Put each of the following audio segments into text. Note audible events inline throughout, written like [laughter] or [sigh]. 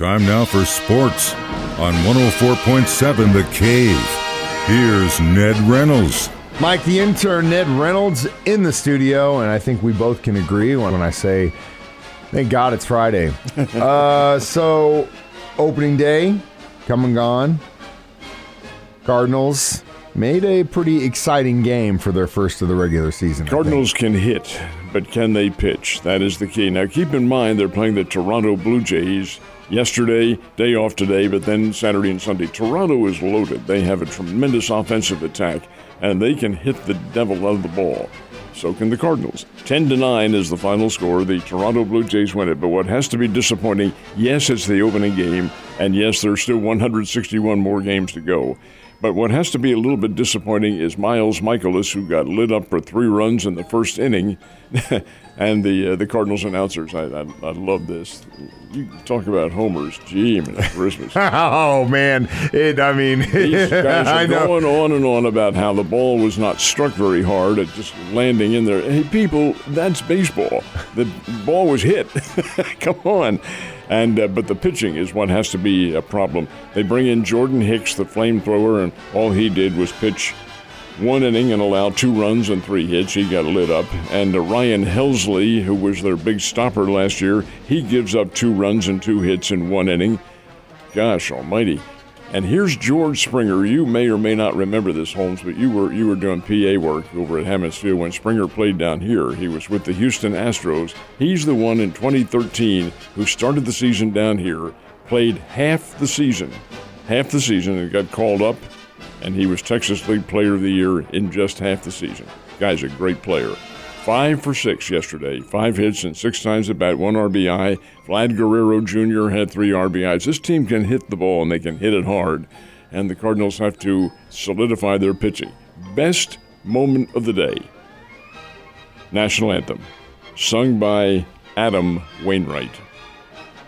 Time now for sports on 104.7 The Cave. Here's Ned Reynolds. Mike, the intern, Ned Reynolds, in the studio, and I think we both can agree when I say, thank God it's Friday. [laughs] uh, so, opening day, come and gone. Cardinals made a pretty exciting game for their first of the regular season. Cardinals can hit, but can they pitch? That is the key. Now, keep in mind they're playing the Toronto Blue Jays yesterday, day off today, but then Saturday and Sunday. Toronto is loaded. They have a tremendous offensive attack, and they can hit the devil out of the ball. So can the Cardinals. 10 to 9 is the final score. The Toronto Blue Jays win it. But what has to be disappointing, yes, it's the opening game, and yes, there's still 161 more games to go. But what has to be a little bit disappointing is Miles Mikolas, who got lit up for three runs in the first inning, [laughs] and the uh, the Cardinals announcers. I, I, I love this. You talk about homers, gee, man, Christmas. [laughs] Oh, man. It, I mean, [laughs] These guys I are know. going on and on about how the ball was not struck very hard at just landing in there. Hey, people, that's baseball. The ball was hit. Come on. And uh, but the pitching is what has to be a problem. They bring in Jordan Hicks, the flamethrower, and all he did was pitch one inning and allow two runs and three hits. He got lit up. And uh, Ryan Helsley, who was their big stopper last year, he gives up two runs and two hits in one inning. Gosh almighty. And here's George Springer. You may or may not remember this, Holmes, but you were you were doing PA work over at Hammons Field when Springer played down here. He was with the Houston Astros. He's the one in 2013 who started the season down here, played half the season, half the season, and got called up, and he was Texas League Player of the Year in just half the season. Guy's a great player. Five for six yesterday. Five hits and six times at bat, one RBI. Vlad Guerrero Jr. had three RBIs. This team can hit the ball and they can hit it hard. And the Cardinals have to solidify their pitching. Best moment of the day National Anthem, sung by Adam Wainwright,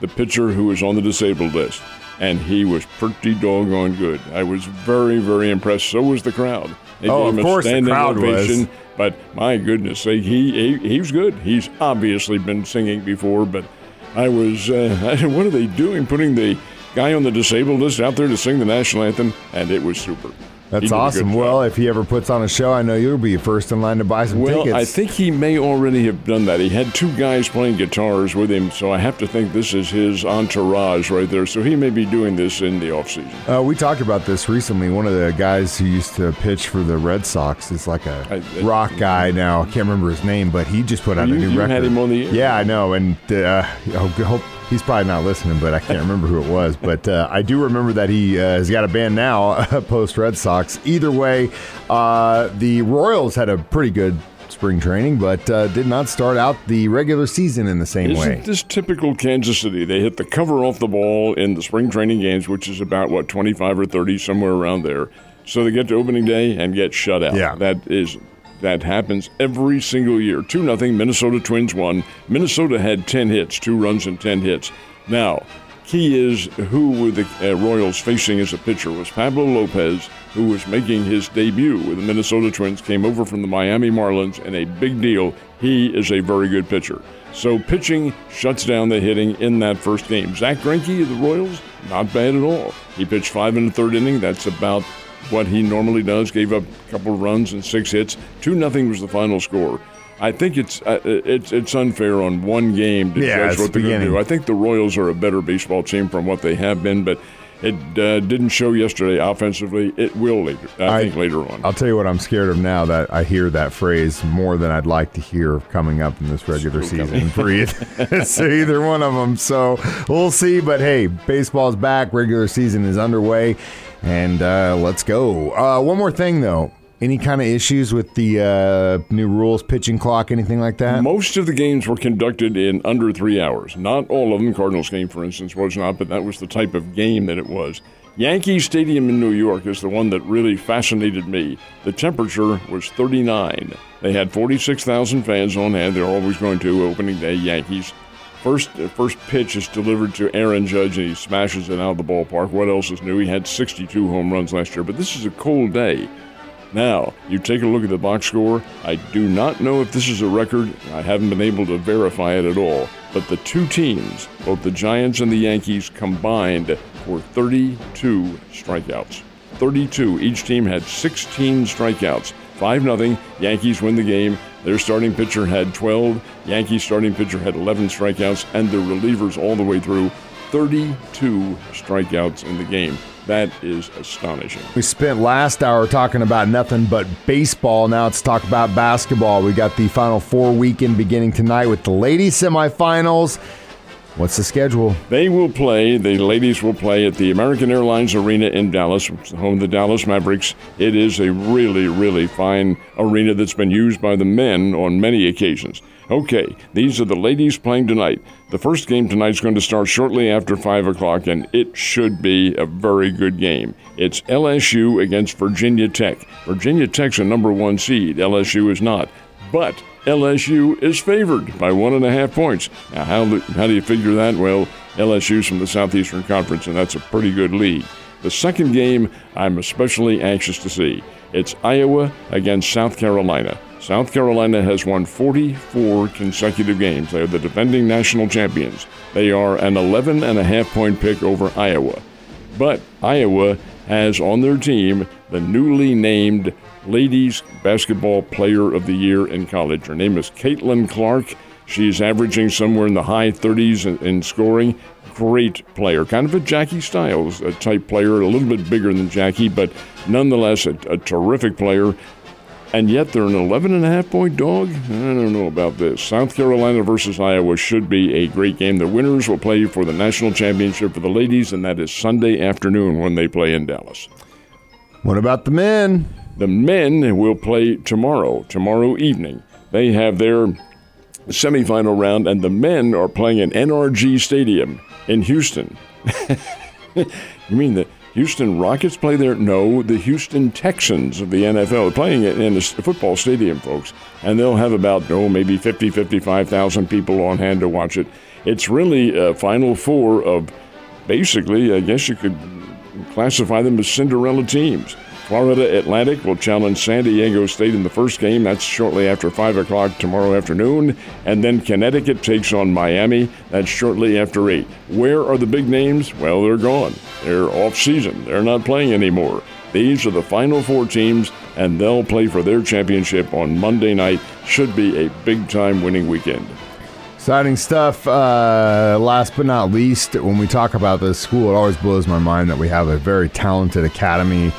the pitcher who is on the disabled list. And he was pretty doggone good. I was very, very impressed. So was the crowd. They Oh, of course the crowd was. But my goodness sake, he, he he was good. He's obviously been singing before, but I was uh, [laughs] what are they doing? Putting the guy on the disabled list out there to sing the national anthem, and it was super. That's did a good awesome. Well, if he ever puts on a show, I know you'll be first in line to buy some Well, tickets. I think he may already have done that. He had two guys playing guitars with him, so I have to think this is his entourage right there. So he may be doing this in the offseason. Uh, we talked about this recently. One of the guys who used to pitch for the Red Sox is like a I- I- rock guy now. I can't remember his name, but he just put out You- a new you record. had him on the air. Yeah, I know, and uh, I hope he's probably not listening, but I can't remember who it was. But uh, I do remember that he uh, has got a band now [laughs] post Red Sox. Either way, uh, the Royals had a pretty good spring training, but uh, did not start out the regular season in the same Isn't way. this typical Kansas City? They hit the cover off the ball in the spring training games, which is about what 25 or 30, somewhere around there. So they get to opening day and get shut out. Yeah. that is that happens every single year. Two nothing. Minnesota Twins won. Minnesota had 10 hits, two runs and 10 hits. Now, key is who were the uh, Royals facing as a pitcher was Pablo Lopez, who was making his debut with the Minnesota Twins, came over from the Miami Marlins, and a big deal. He is a very good pitcher. So pitching shuts down the hitting in that first game. Zack Greinke of the Royals, not bad at all. He pitched five in the third inning. That's about what he normally does. Gave up a couple of runs and six hits. Two nothing was the final score. I think it's uh, it's it's unfair on one game to Yeah, judge what they're going to do. I think the Royals are a better baseball team from what they have been, but it uh, didn't show yesterday offensively. It will later. I, I- think later on. I'll tell you what I'm scared of now that I hear that phrase more than I'd like to hear coming up in this regular Still season. Breathe. it's [laughs] [laughs] either one of them. So we'll see. But hey, baseball's back. Regular season is underway. And uh, let's go. Uh, one more thing, though. Any kind of issues with the uh, new rules, pitching clock, anything like that? Most of the games were conducted in under three hours. Not all of them. Cardinals game, for instance, was not, but that was the type of game that it was. Yankee Stadium in New York is the one that really fascinated me. The temperature was 39. They had 46,000 fans on hand. They're always going to opening day Yankees. First, first pitch is delivered to Aaron Judge, and he smashes it out of the ballpark. What else is new? He had 62 home runs last year, but this is a cold day. Now, you take a look at the box score. I do not know if this is a record. I haven't been able to verify it at all. but the two teams, both the Giants and the Yankees, combined for 32 strikeouts. 32. Each team had 16 strikeouts. 5 0. Yankees win the game. Their starting pitcher had 12. Yankees starting pitcher had 11 strikeouts, and the relievers all the way through 32 strikeouts in the game. That is astonishing. We spent last hour talking about nothing but baseball. Now let's talk about basketball. We got the Final Four weekend beginning tonight with the ladies semifinals. What's the schedule? They will play, the ladies will play at the American Airlines Arena in Dallas, home of the Dallas Mavericks. It is a really, really fine arena that's been used by the men on many occasions. Okay, these are the ladies playing tonight. The first game tonight is going to start shortly after 5 o'clock, and it should be a very good game. It's LSU against Virginia Tech. Virginia Tech's a number one seed, LSU is not. But LSU is favored by one and a half points. Now, how, how do you figure that? Well, LSU's from the Southeastern Conference, and that's a pretty good lead. The second game I'm especially anxious to see. It's Iowa against South Carolina. South Carolina has won 44 consecutive games. They are the defending national champions. They are an 11 and a half point pick over Iowa. But Iowa has on their team the newly named Ladies Basketball Player of the Year in college. Her name is Caitlin Clark. She's averaging somewhere in the high 30s in, in scoring. Great player, kind of a Jackie Stiles uh, type player, a little bit bigger than Jackie, but nonetheless a, a terrific player and yet they're an 11 and a half point dog. I don't know about this. South Carolina versus Iowa should be a great game. The winners will play for the national championship for the ladies, and that is Sunday afternoon when they play in Dallas. What about the men? The men will play tomorrow, tomorrow evening. They have their semifinal round, and the men are playing in NRG Stadium in Houston. [laughs] you mean the Houston Rockets play there? No, the Houston Texans of the NFL are playing it in a football stadium, folks. And they'll have about, oh, maybe 50, 55,000 people on hand to watch it. It's really a Final Four of basically, I guess you could classify them as Cinderella teams. Florida Atlantic will challenge San Diego State in the first game. That's shortly after 5 o'clock tomorrow afternoon. And then Connecticut takes on Miami. That's shortly after 8. Where are the big names? Well, they're gone. They're off season. They're not playing anymore. These are the final four teams, and they'll play for their championship on Monday night. Should be a big time winning weekend. Exciting stuff. Uh, last but not least, when we talk about this school, it always blows my mind that we have a very talented academy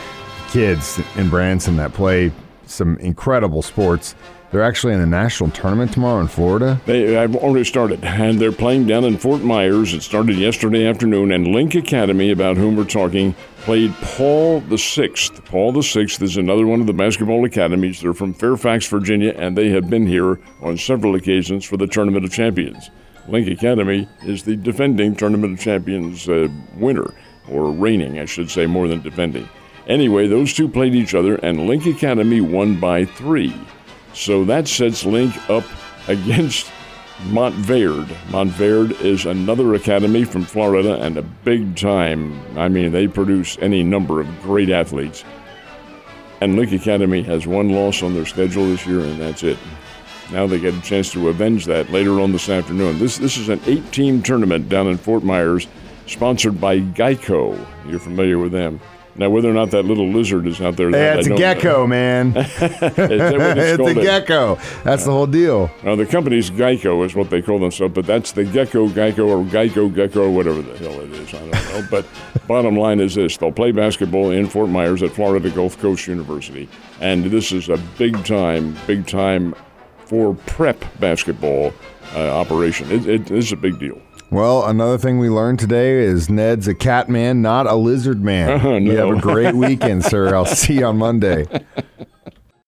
kids in Branson that play some incredible sports. They're actually in a national tournament tomorrow in Florida. They have already started, and they're playing down in Fort Myers. It started yesterday afternoon, and Link Academy, about whom we're talking, played Paul the Sixth. Paul the Sixth is another one of the basketball academies. They're from Fairfax, Virginia, and they have been here on several occasions for the Tournament of Champions. Link Academy is the defending Tournament of Champions uh, winner, or reigning, I should say, more than defending. Anyway, those two played each other, and Link Academy won by three. So that sets Link up against Montverde. Montverde is another academy from Florida and a big time. I mean, they produce any number of great athletes. And Link Academy has one loss on their schedule this year, and that's it. Now they get a chance to avenge that later on this afternoon. This this is an eight-team tournament down in Fort Myers, sponsored by Geico. You're familiar with them. Now, whether or not that little lizard is out there, yeah, it's a gecko, know. man. [laughs] it's, [laughs] it's a gecko. That's the whole deal. Now, the company's Geico is what they call themselves, but that's the Gecko Geico or Geico Gecko, or whatever the hell it is. I don't know. [laughs] but bottom line is this: they'll play basketball in Fort Myers at Florida Gulf Coast University, and this is a big time, big time for prep basketball uh, operation. It, it is a big deal. Well, another thing we learned today is Ned's a cat man, not a lizard man. [laughs] No. You have a great weekend, sir. I'll see you on Monday. [laughs]